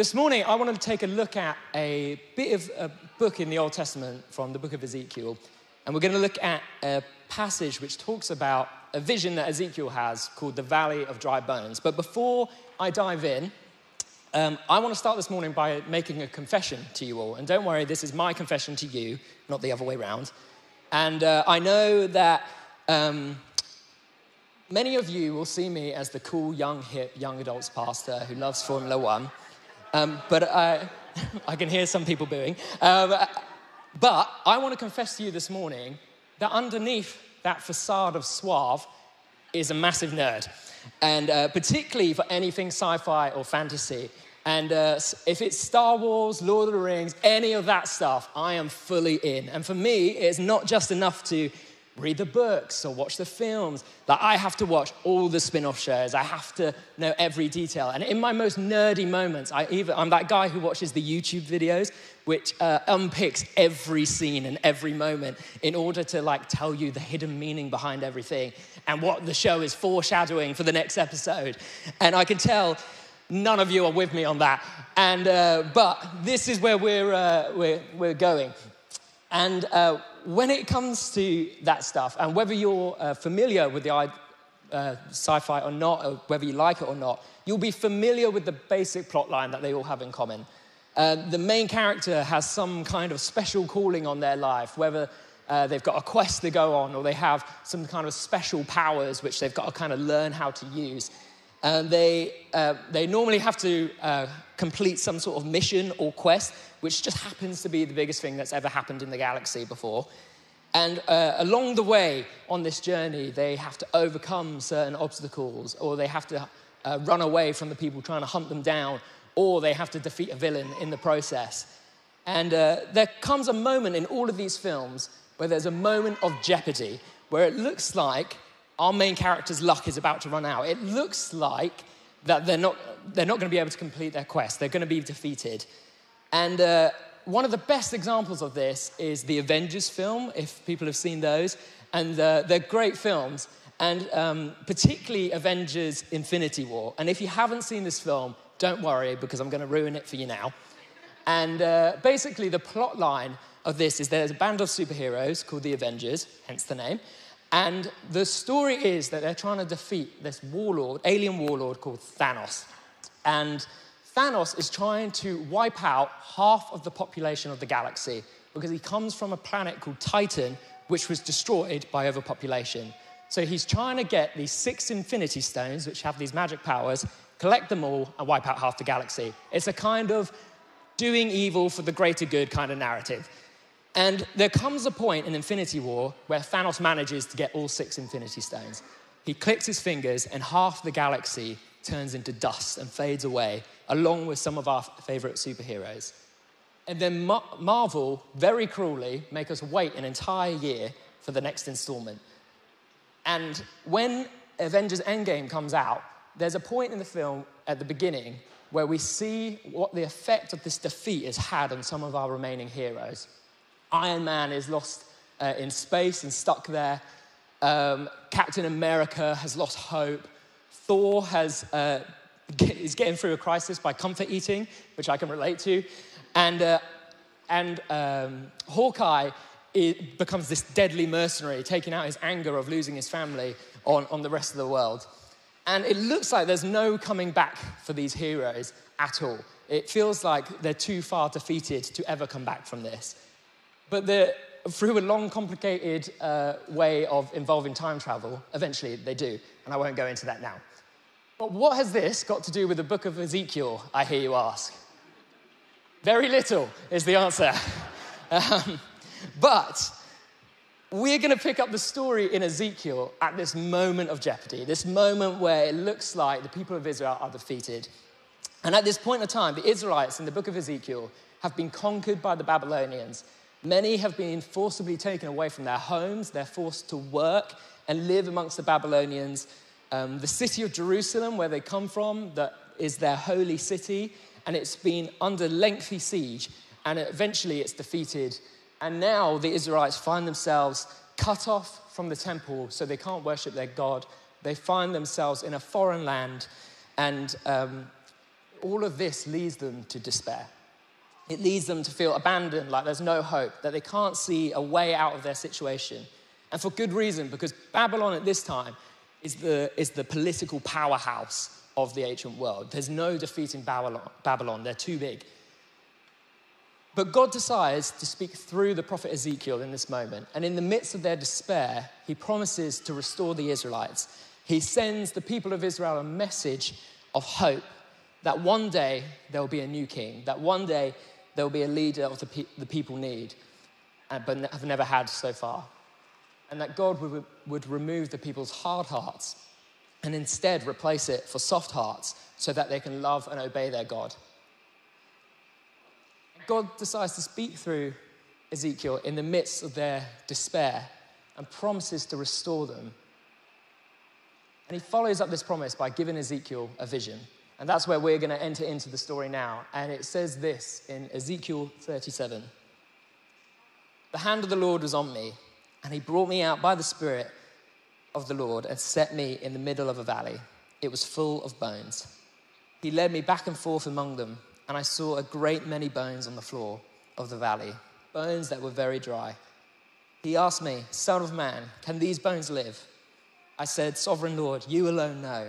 this morning, I wanted to take a look at a bit of a book in the Old Testament from the book of Ezekiel. And we're going to look at a passage which talks about a vision that Ezekiel has called the Valley of Dry Bones. But before I dive in, um, I want to start this morning by making a confession to you all. And don't worry, this is my confession to you, not the other way around. And uh, I know that um, many of you will see me as the cool, young, hip, young adults pastor who loves Formula One. Um, but I, I can hear some people booing. Um, but I want to confess to you this morning that underneath that facade of suave is a massive nerd. And uh, particularly for anything sci fi or fantasy. And uh, if it's Star Wars, Lord of the Rings, any of that stuff, I am fully in. And for me, it's not just enough to read the books or watch the films. Like I have to watch all the spin-off shows. I have to know every detail. And in my most nerdy moments, I even, I'm that guy who watches the YouTube videos, which uh, unpicks every scene and every moment in order to like tell you the hidden meaning behind everything and what the show is foreshadowing for the next episode. And I can tell none of you are with me on that. And uh, but this is where we're uh, we're, we're going. And uh, when it comes to that stuff, and whether you're uh, familiar with the uh, sci-fi or not, or whether you like it or not, you'll be familiar with the basic plot line that they all have in common. Uh, the main character has some kind of special calling on their life, whether uh, they've got a quest to go on or they have some kind of special powers which they've got to kind of learn how to use. And they, uh, they normally have to uh, complete some sort of mission or quest, which just happens to be the biggest thing that's ever happened in the galaxy before. And uh, along the way on this journey, they have to overcome certain obstacles, or they have to uh, run away from the people trying to hunt them down, or they have to defeat a villain in the process. And uh, there comes a moment in all of these films where there's a moment of jeopardy, where it looks like our main character's luck is about to run out. It looks like that they're not, they're not going to be able to complete their quest. They're going to be defeated. And uh, one of the best examples of this is the Avengers film, if people have seen those. And uh, they're great films, and um, particularly Avengers Infinity War. And if you haven't seen this film, don't worry, because I'm going to ruin it for you now. And uh, basically, the plot line of this is there's a band of superheroes called the Avengers, hence the name, and the story is that they're trying to defeat this warlord, alien warlord called Thanos. And Thanos is trying to wipe out half of the population of the galaxy because he comes from a planet called Titan, which was destroyed by overpopulation. So he's trying to get these six infinity stones, which have these magic powers, collect them all, and wipe out half the galaxy. It's a kind of doing evil for the greater good kind of narrative. And there comes a point in Infinity War where Thanos manages to get all six Infinity Stones. He clicks his fingers, and half the galaxy turns into dust and fades away, along with some of our favorite superheroes. And then Marvel, very cruelly, make us wait an entire year for the next installment. And when Avengers Endgame comes out, there's a point in the film at the beginning where we see what the effect of this defeat has had on some of our remaining heroes. Iron Man is lost uh, in space and stuck there. Um, Captain America has lost hope. Thor has, uh, is getting through a crisis by comfort eating, which I can relate to. And, uh, and um, Hawkeye becomes this deadly mercenary, taking out his anger of losing his family on, on the rest of the world. And it looks like there's no coming back for these heroes at all. It feels like they're too far defeated to ever come back from this. But the, through a long, complicated uh, way of involving time travel, eventually they do. And I won't go into that now. But what has this got to do with the book of Ezekiel, I hear you ask? Very little is the answer. um, but we're going to pick up the story in Ezekiel at this moment of jeopardy, this moment where it looks like the people of Israel are defeated. And at this point in time, the Israelites in the book of Ezekiel have been conquered by the Babylonians Many have been forcibly taken away from their homes. They're forced to work and live amongst the Babylonians. Um, the city of Jerusalem, where they come from, that is their holy city, and it's been under lengthy siege, and eventually it's defeated. And now the Israelites find themselves cut off from the temple, so they can't worship their God. They find themselves in a foreign land, and um, all of this leads them to despair. It leads them to feel abandoned, like there's no hope, that they can't see a way out of their situation. And for good reason, because Babylon at this time is the, is the political powerhouse of the ancient world. There's no defeating Babylon, Babylon, they're too big. But God decides to speak through the prophet Ezekiel in this moment. And in the midst of their despair, he promises to restore the Israelites. He sends the people of Israel a message of hope that one day there will be a new king, that one day there will be a leader of the, pe- the people need, uh, but have never had so far. And that God would, would remove the people's hard hearts and instead replace it for soft hearts so that they can love and obey their God. God decides to speak through Ezekiel in the midst of their despair and promises to restore them. And he follows up this promise by giving Ezekiel a vision. And that's where we're going to enter into the story now. And it says this in Ezekiel 37 The hand of the Lord was on me, and he brought me out by the Spirit of the Lord and set me in the middle of a valley. It was full of bones. He led me back and forth among them and I saw a great many bones on the floor of the valley, bones that were very dry. He asked me, Son of man, can these bones live? I said, Sovereign Lord, you alone know.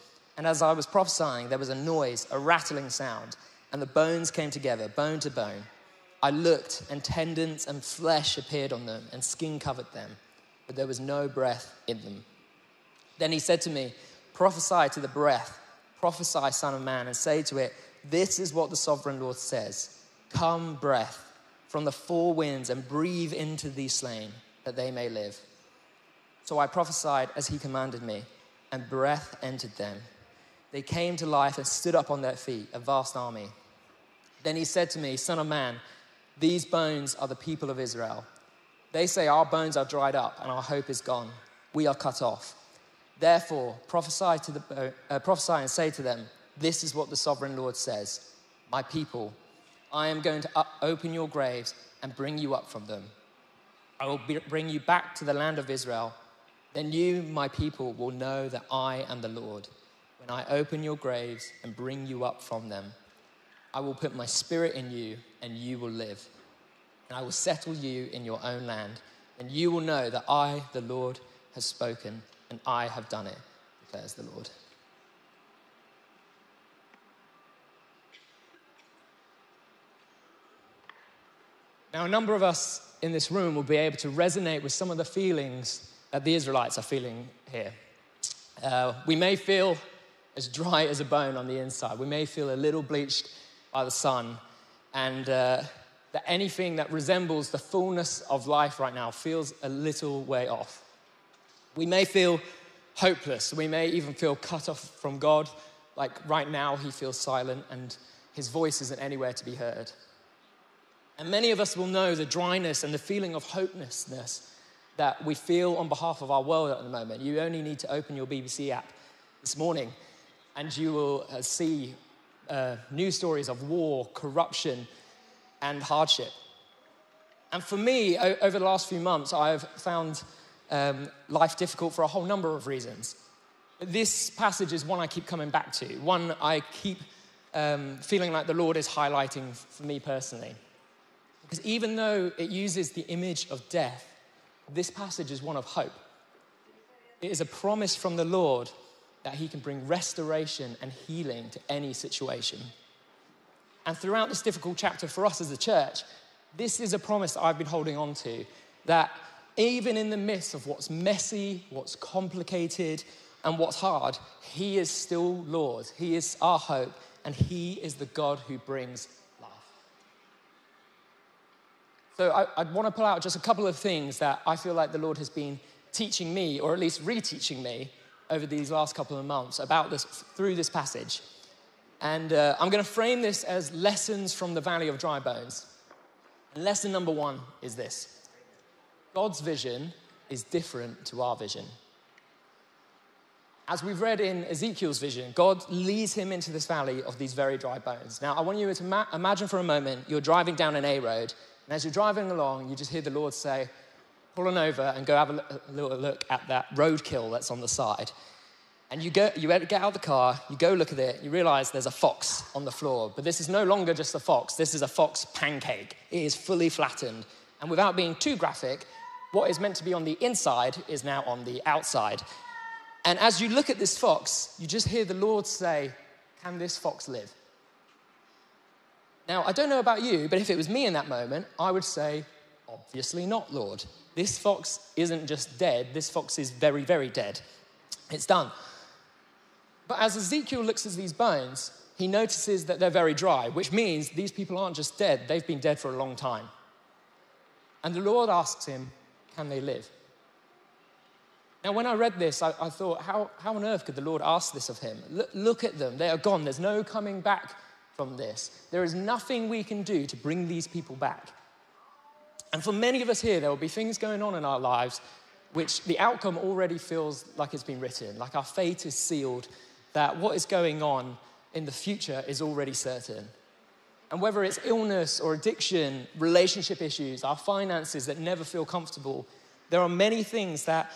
And as I was prophesying, there was a noise, a rattling sound, and the bones came together, bone to bone. I looked, and tendons and flesh appeared on them, and skin covered them, but there was no breath in them. Then he said to me, Prophesy to the breath, prophesy, Son of Man, and say to it, This is what the sovereign Lord says Come, breath from the four winds and breathe into these slain, that they may live. So I prophesied as he commanded me, and breath entered them. They came to life and stood up on their feet, a vast army. Then he said to me, Son of man, these bones are the people of Israel. They say, Our bones are dried up and our hope is gone. We are cut off. Therefore, prophesy, to the, uh, prophesy and say to them, This is what the sovereign Lord says My people, I am going to open your graves and bring you up from them. I will bring you back to the land of Israel. Then you, my people, will know that I am the Lord when I open your graves and bring you up from them. I will put my spirit in you, and you will live. And I will settle you in your own land, and you will know that I, the Lord, has spoken, and I have done it, declares the Lord. Now, a number of us in this room will be able to resonate with some of the feelings that the Israelites are feeling here. Uh, we may feel as dry as a bone on the inside. We may feel a little bleached by the sun, and uh, that anything that resembles the fullness of life right now feels a little way off. We may feel hopeless. We may even feel cut off from God. Like right now, he feels silent and his voice isn't anywhere to be heard. And many of us will know the dryness and the feeling of hopelessness that we feel on behalf of our world at the moment. You only need to open your BBC app this morning and you will uh, see uh, news stories of war, corruption, and hardship. And for me, over the last few months, I've found um, life difficult for a whole number of reasons. This passage is one I keep coming back to, one I keep um, feeling like the Lord is highlighting for me personally. Because even though it uses the image of death, this passage is one of hope. It is a promise from the Lord that He can bring restoration and healing to any situation. And throughout this difficult chapter for us as a church, this is a promise I've been holding on to that even in the midst of what's messy, what's complicated, and what's hard, He is still Lord. He is our hope, and He is the God who brings life. so I, would want to pull out just a couple of things that I feel like the Lord has been teaching me, or at least reteaching me, over these last couple of months about this through this passage. And uh, I'm going to frame this as lessons from the Valley of Dry Bones. And lesson number one is this God's vision is different to our vision. As we've read in Ezekiel's vision, God leads him into this valley of these very dry bones. Now, I want you to ma- imagine for a moment you're driving down an A road, and as you're driving along, you just hear the Lord say, Pull on over and go have a, little look at that roadkill that's on the side. And you, go, you get out of the car, you go look at it, you realize there's a fox on the floor. But this is no longer just a fox, this is a fox pancake. It is fully flattened. And without being too graphic, what is meant to be on the inside is now on the outside. And as you look at this fox, you just hear the Lord say, Can this fox live? Now, I don't know about you, but if it was me in that moment, I would say, Obviously not, Lord. This fox isn't just dead, this fox is very, very dead. It's done. But as Ezekiel looks at these bones, he notices that they're very dry, which means these people aren't just dead, they've been dead for a long time. And the Lord asks him, Can they live? Now, when I read this, I, I thought, how, how on earth could the Lord ask this of him? Look, look at them, they are gone. There's no coming back from this. There is nothing we can do to bring these people back. And for many of us here, there will be things going on in our lives which the outcome already feels like it's been written, like our fate is sealed, that what is going on in the future is already certain. And whether it's illness or addiction, relationship issues, our finances that never feel comfortable, there are many things that,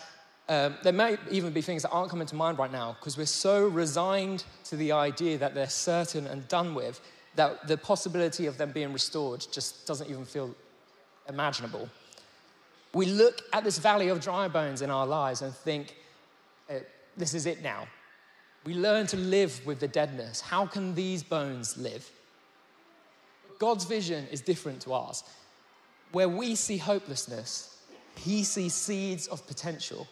um, there may even be things that aren't coming to mind right now because we're so resigned to the idea that they're certain and done with that the possibility of them being restored just doesn't even feel imaginable. We look at this valley of dry bones in our lives and think, eh, this is it now. We learn to live with the deadness. How can these bones live? God's vision is different to ours. Where we see hopelessness, He sees seeds of potential.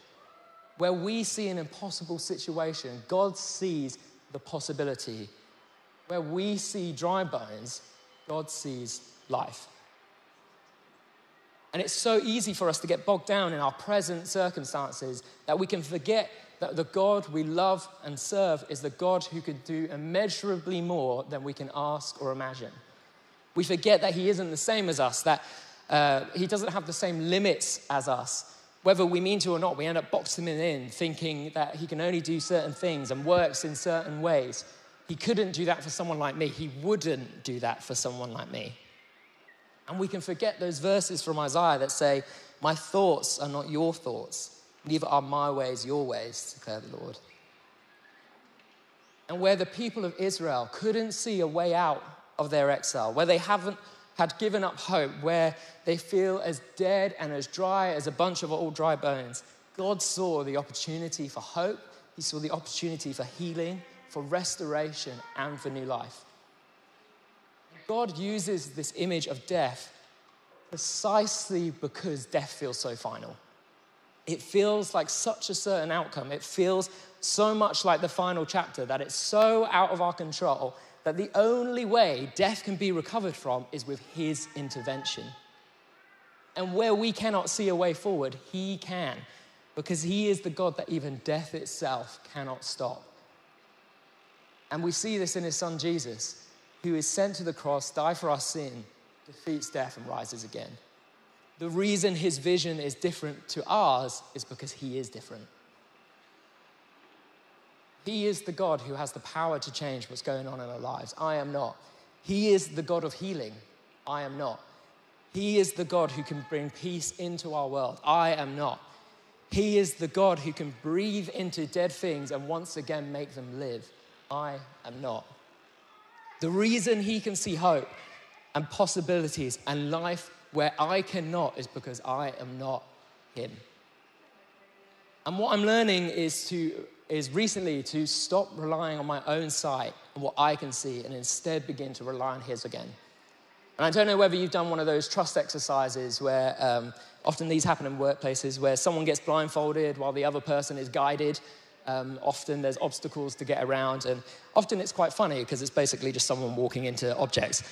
Where we see an impossible situation, God sees the possibility. Where we see dry bones, God sees life. And it's so easy for us to get bogged down in our present circumstances that we can forget that the God we love and serve is the God who can do immeasurably more than we can ask or imagine. We forget that He isn't the same as us, that uh, He doesn't have the same limits as us. Whether we mean to or not, we end up boxing Him in, thinking that He can only do certain things and works in certain ways. He couldn't do that for someone like me. He wouldn't do that for someone like me. And we can forget those verses from Isaiah that say, My thoughts are not your thoughts Neither are my ways your ways, declare the Lord. And where the people of Israel couldn't see a way out of their exile, where they haven't had given up hope, where they feel as dead and as dry as a bunch of old dry bones, God saw the opportunity for hope. He saw the opportunity for healing, for restoration, and for new life. God uses this image of death precisely because death feels so final. It feels like such a certain outcome. It feels so much like the final chapter that it's so out of our control that the only way death can be recovered from is with His intervention. And where we cannot see a way forward, He can, because He is the God that even death itself cannot stop. And we see this in His Son Jesus, who is sent to the cross, die for our sin, defeats death, and rises again. The reason his vision is different to ours is because he is different. He is the God who has the power to change what's going on in our lives. I am not. He is the God of healing. I am not. He is the God who can bring peace into our world. I am not. He is the God who can breathe into dead things and once again make them live. I am not. The reason he can see hope and possibilities and life where I cannot is because I am not Him. And what I'm learning is to is recently to stop relying on my own sight and what I can see and instead begin to rely on His again. And I don't know whether you've done one of those trust exercises where um, often these happen in workplaces where someone gets blindfolded while the other person is guided. Um, often there's obstacles to get around, and often it's quite funny because it's basically just someone walking into objects.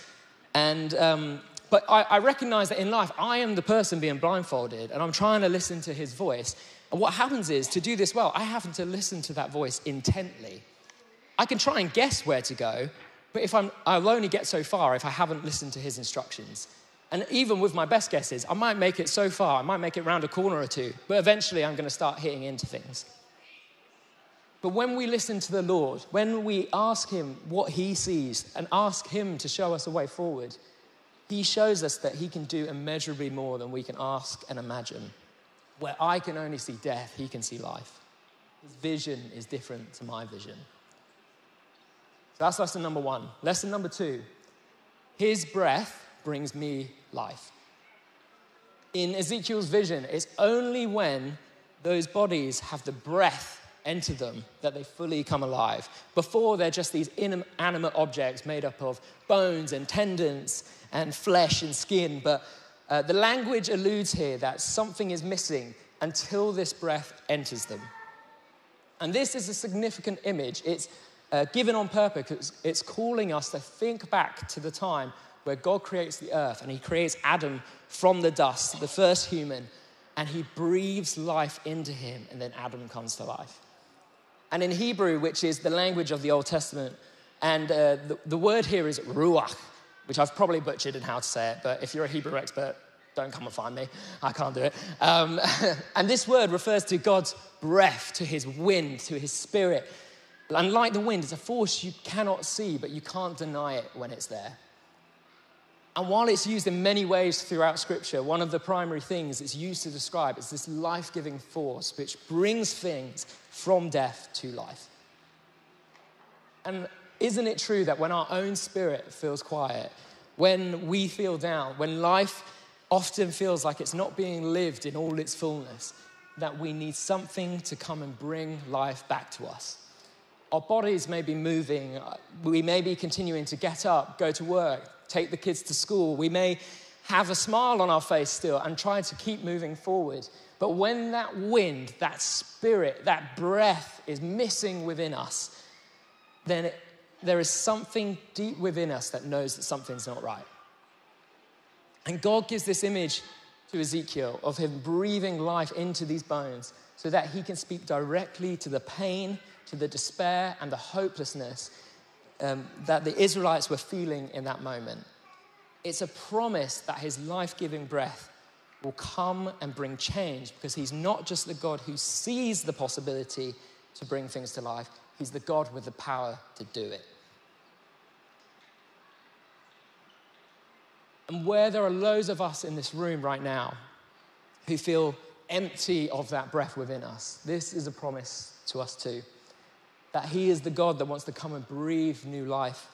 And um, but I, I recognize that in life, I am the person being blindfolded and I'm trying to listen to his voice. And what happens is, to do this well, I have to listen to that voice intently. I can try and guess where to go, But if I'm, I'll only get so far if I haven't listened to his instructions. And even with my best guesses, I might make it so far, I might make it round a corner or two, but eventually I'm going to start hitting into things. But when we listen to the Lord, when we ask Him what He sees and ask Him to show us a way forward, He shows us that He can do immeasurably more than we can ask and imagine. Where I can only see death, He can see life. His vision is different to my vision. So that's lesson number one. Lesson number two His breath brings me life. In Ezekiel's vision, it's only when those bodies have the breath enter them that they fully come alive. Before, they're just these inanimate objects made up of bones and tendons and flesh and skin. But uh, the language alludes here that something is missing until this breath enters them. And this is a significant image. It's uh, given on purpose. It's calling us to think back to the time where God creates the earth and he creates Adam from the dust, the first human, and he breathes life into him, and then Adam comes to life. And in Hebrew, which is the language of the Old Testament, and uh, the, the word here is ruach, which I've probably butchered in how to say it, but if you're a Hebrew expert, don't come and find me. I can't do it. Um, and this word refers to God's breath, to his wind, to his spirit. And like the wind, it's a force you cannot see, but you can't deny it when it's there. And while it's used in many ways throughout Scripture, one of the primary things it's used to describe is this life giving force which brings things from death to life. And isn't it true that when our own spirit feels quiet, when we feel down, when life often feels like it's not being lived in all its fullness, that we need something to come and bring life back to us? Our bodies may be moving, we may be continuing to get up, go to work, take the kids to school. We may have a smile on our face still and try to keep moving forward. But when that wind, that spirit, that breath is missing within us, then it, there is something deep within us that knows that something's not right. And God gives this image to Ezekiel of him breathing life into these bones so that he can speak directly to the pain, to the despair, and the hopelessness um, that the Israelites were feeling in that moment. It's a promise that his life giving breath will come and bring change because he's not just the God who sees the possibility to bring things to life, he's the God with the power to do it. And where there are loads of us in this room right now who feel empty of that breath within us, this is a promise to us too that He is the God that wants to come and breathe new life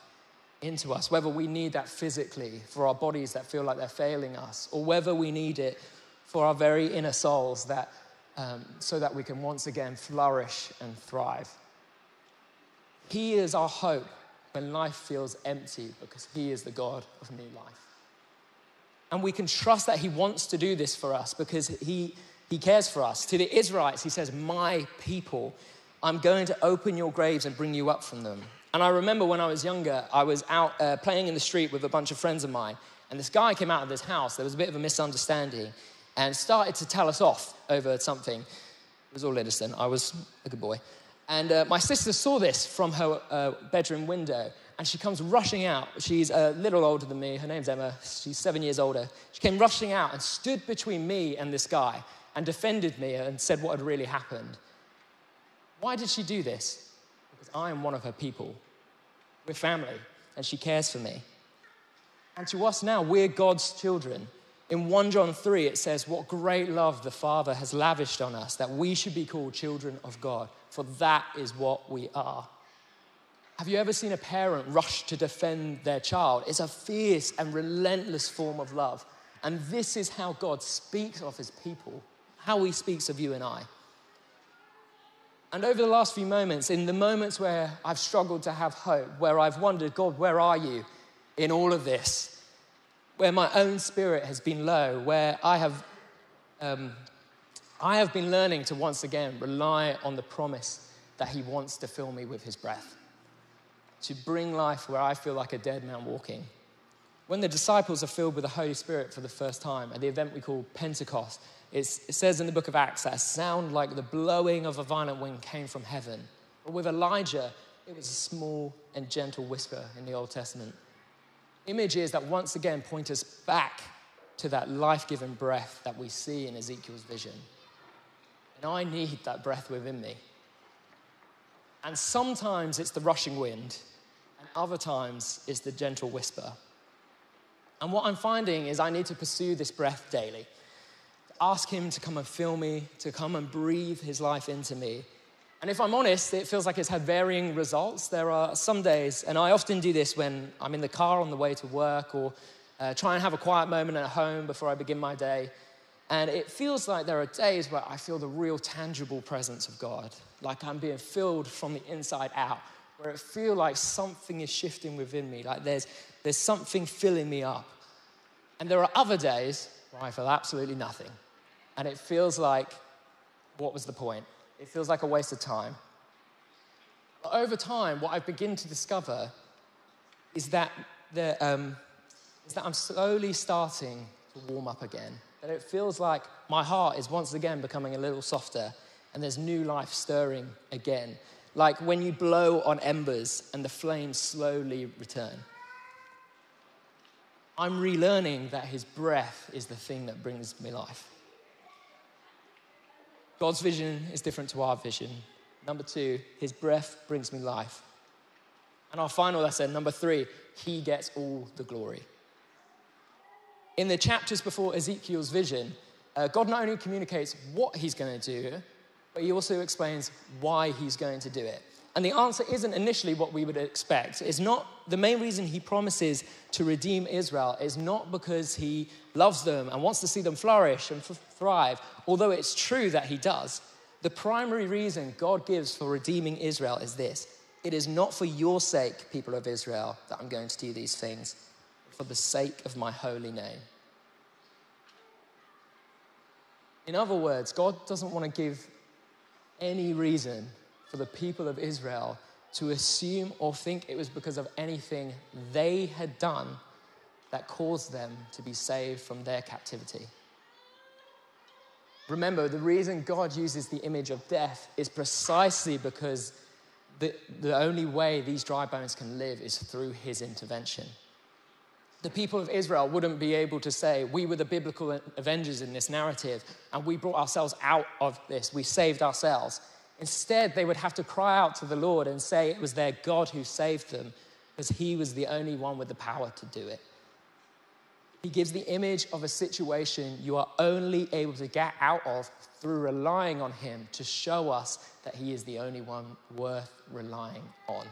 into us, whether we need that physically for our bodies that feel like they're failing us, or whether we need it for our very inner souls that, um, so that we can once again flourish and thrive. He is our hope when life feels empty because He is the God of new life. And we can trust that He wants to do this for us because He, he cares for us. To the Israelites, He says, My people. I'm going to open your graves and bring you up from them. And I remember when I was younger, I was out uh, playing in the street with a bunch of friends of mine, and this guy came out of this house. There was a bit of a misunderstanding and started to tell us off over something. It was all innocent. I was a good boy. And uh, my sister saw this from her uh, bedroom window, and she comes rushing out. She's a little older than me. Her name's Emma. She's seven years older. She came rushing out and stood between me and this guy and defended me and said what had really happened. Why did she do this? Because I am one of her people. We're family, and she cares for me. And to us now, we're God's children. In 1 John 3, it says, What great love the Father has lavished on us, that we should be called children of God, for that is what we are. Have you ever seen a parent rush to defend their child? It's a fierce and relentless form of love. And this is how God speaks of his people, how he speaks of you and I. And over the last few moments, in the moments where I've struggled to have hope, where I've wondered, God, where are you in all of this? Where my own spirit has been low, where I have, um, I have been learning to once again rely on the promise that He wants to fill me with His breath, to bring life where I feel like a dead man walking. When the disciples are filled with the Holy Spirit for the first time at the event we call Pentecost, it says in the book of Acts that a sound like the blowing of a violent wind came from heaven. But with Elijah, it was a small and gentle whisper in the Old Testament. Images that once again point us back to that life giving breath that we see in Ezekiel's vision. And I need that breath within me. And sometimes it's the rushing wind, and other times it's the gentle whisper. And what I'm finding is I need to pursue this breath daily. Ask Him to come and fill me, to come and breathe His life into me. And if I'm honest, it feels like it's had varying results. There are some days, and I often do this when I'm in the car on the way to work or uh, try and have a quiet moment at home before I begin my day. And it feels like there are days where I feel the real tangible presence of God, like I'm being filled from the inside out, where it feels like something is shifting within me, like there's, there's something filling me up. And there are other days where I feel absolutely nothing. And it feels like, what was the point? It feels like a waste of time. But over time, what I've begun to discover is that, the, um, is that I'm slowly starting to warm up again that it feels like my heart is once again becoming a little softer and there's new life stirring again. Like when you blow on embers and the flames slowly return. I'm relearning that his breath is the thing that brings me life. God's vision is different to our vision. Number two, his breath brings me life. And our final lesson, number three, he gets all the glory. In the chapters before Ezekiel's vision, uh, God not only communicates what he's going to do, but he also explains why he's going to do it. And the answer isn't initially what we would expect. It's not the main reason he promises to redeem Israel is not because he loves them and wants to see them flourish and thrive, although it's true that he does. The primary reason God gives for redeeming Israel is this it is not for your sake, people of Israel, that I'm going to do these things for the sake of my holy name. In other words, God doesn't want to give any reason for the people of Israel to assume or think it was because of anything they had done that caused them to be saved from their captivity. Remember, the reason God uses the image of death is precisely because the, the only way these dry bones can live is through his intervention the people of Israel wouldn't be able to say, We were the biblical avengers in this narrative, and we brought ourselves out of this, we saved ourselves. Instead, they would have to cry out to the Lord and say it was their God who saved them, because He was the only one with the power to do it. He gives the image of a situation you are only able to get out of through relying on Him to show us that He is the only one worth relying on.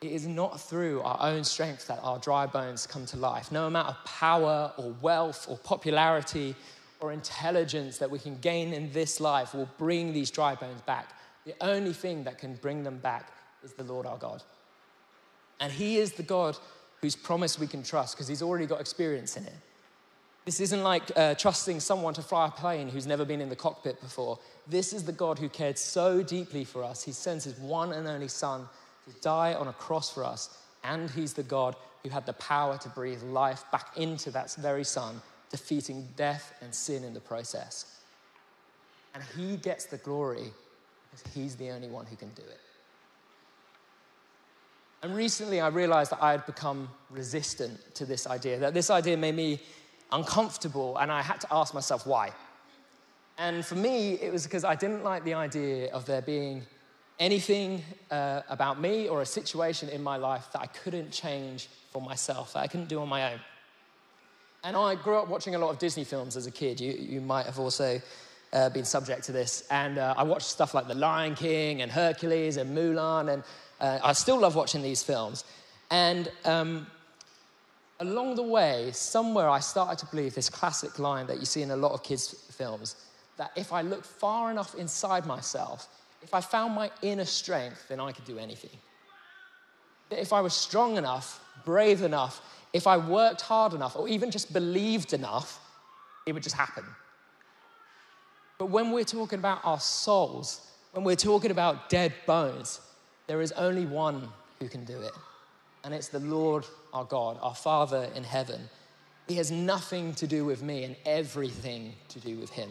It is not through our own strength that our dry bones come to life. No amount of power or wealth or popularity or intelligence that we can gain in this life will bring these dry bones back. The only thing that can bring them back is the Lord our God. And He is the God whose promise we can trust because He's already got experience in it. This isn't like uh, trusting someone to fly a plane who's never been in the cockpit before. This is the God who cared so deeply for us. He sends His one and only Son to die on a cross for us. And he's the God who had the power to breathe life back into that very Son, defeating death and sin in the process. And he gets the glory because he's the only one who can do it. And recently I realized that I had become resistant to this idea, that this idea made me uncomfortable, and I had to ask myself why. And for me, it was because I didn't like the idea of there being anything uh, about me or a situation in my life that I couldn't change for myself, that I couldn't do on my own. And I grew up watching a lot of Disney films as a kid. You, you might have also uh, been subject to this. And uh, I watched stuff like The Lion King and Hercules and Mulan, and uh, I still love watching these films. And um, along the way, somewhere I started to believe this classic line that you see in a lot of kids' films that if I look far enough inside myself, if I found my inner strength, then I could do anything. If I was strong enough, brave enough, if I worked hard enough, or even just believed enough, it would just happen. But when we're talking about our souls, when we're talking about dead bones, there is only one who can do it. And it's the Lord our God, our Father in heaven. He has nothing to do with me and everything to do with Him.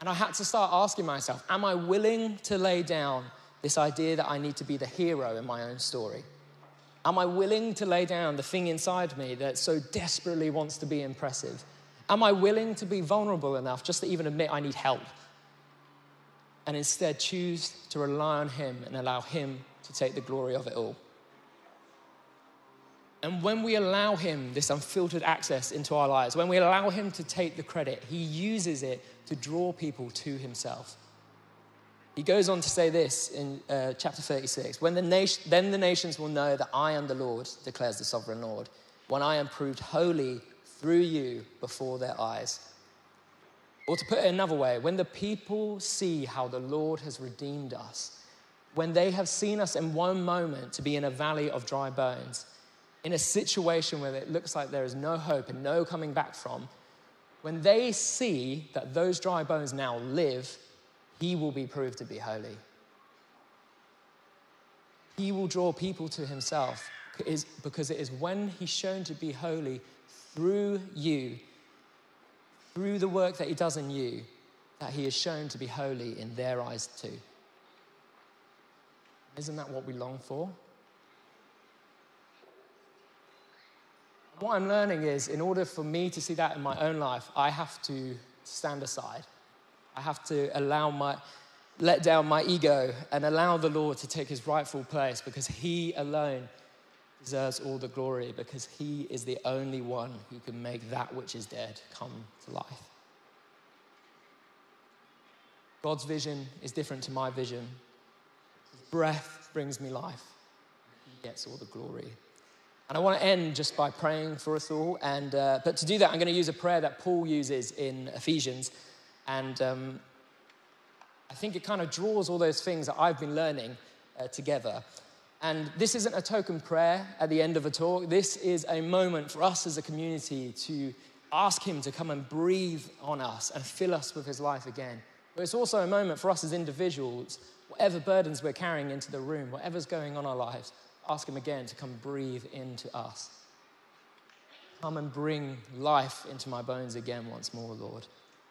And I had to start asking myself, am I willing to lay down this idea that I need to be the hero in my own story? Am I willing to lay down the thing inside me that so desperately wants to be impressive? Am I willing to be vulnerable enough just to even admit I need help? And instead choose to rely on Him and allow Him to take the glory of it all. And when we allow Him this unfiltered access into our lives, when we allow Him to take the credit, He uses it to draw people to Himself. He goes on to say this in uh, chapter 36 when the nation, Then the nations will know that I am the Lord, declares the sovereign Lord, when I am proved holy through you before their eyes. Or to put it another way, when the people see how the Lord has redeemed us, when they have seen us in one moment to be in a valley of dry bones, in a situation where it looks like there is no hope and no coming back from, when they see that those dry bones now live, he will be proved to be holy. He will draw people to himself because it is when he's shown to be holy through you, through the work that he does in you, that he is shown to be holy in their eyes too. Isn't that what we long for? what I'm learning is in order for me to see that in my own life, I have to stand aside. I have to allow my, let down my ego and allow the Lord to take his rightful place because he alone deserves all the glory because he is the only one who can make that which is dead come to life. God's vision is different to my vision. His breath brings me life. He gets all the glory. And I want to end just by praying for us all. And, uh, but to do that, I'm going to use a prayer that Paul uses in Ephesians. And um, I think it kind of draws all those things that I've been learning uh, together. And this isn't a token prayer at the end of a talk. This is a moment for us as a community to ask Him to come and breathe on us and fill us with His life again. But it's also a moment for us as individuals, whatever burdens we're carrying into the room, whatever's going on in our lives, ask Him again to come breathe into us. Come and bring life into my bones again once more, Lord.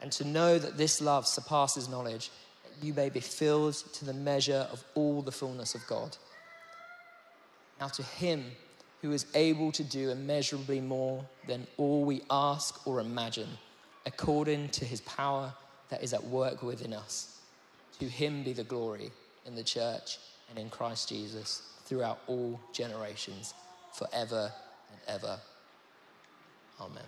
and to know that this love surpasses knowledge, you may be filled to the measure of all the fullness of God. Now, to Him who is able to do immeasurably more than all we ask or imagine, according to His power that is at work within us, to Him be the glory in the church and in Christ Jesus throughout all generations, forever and ever. Amen.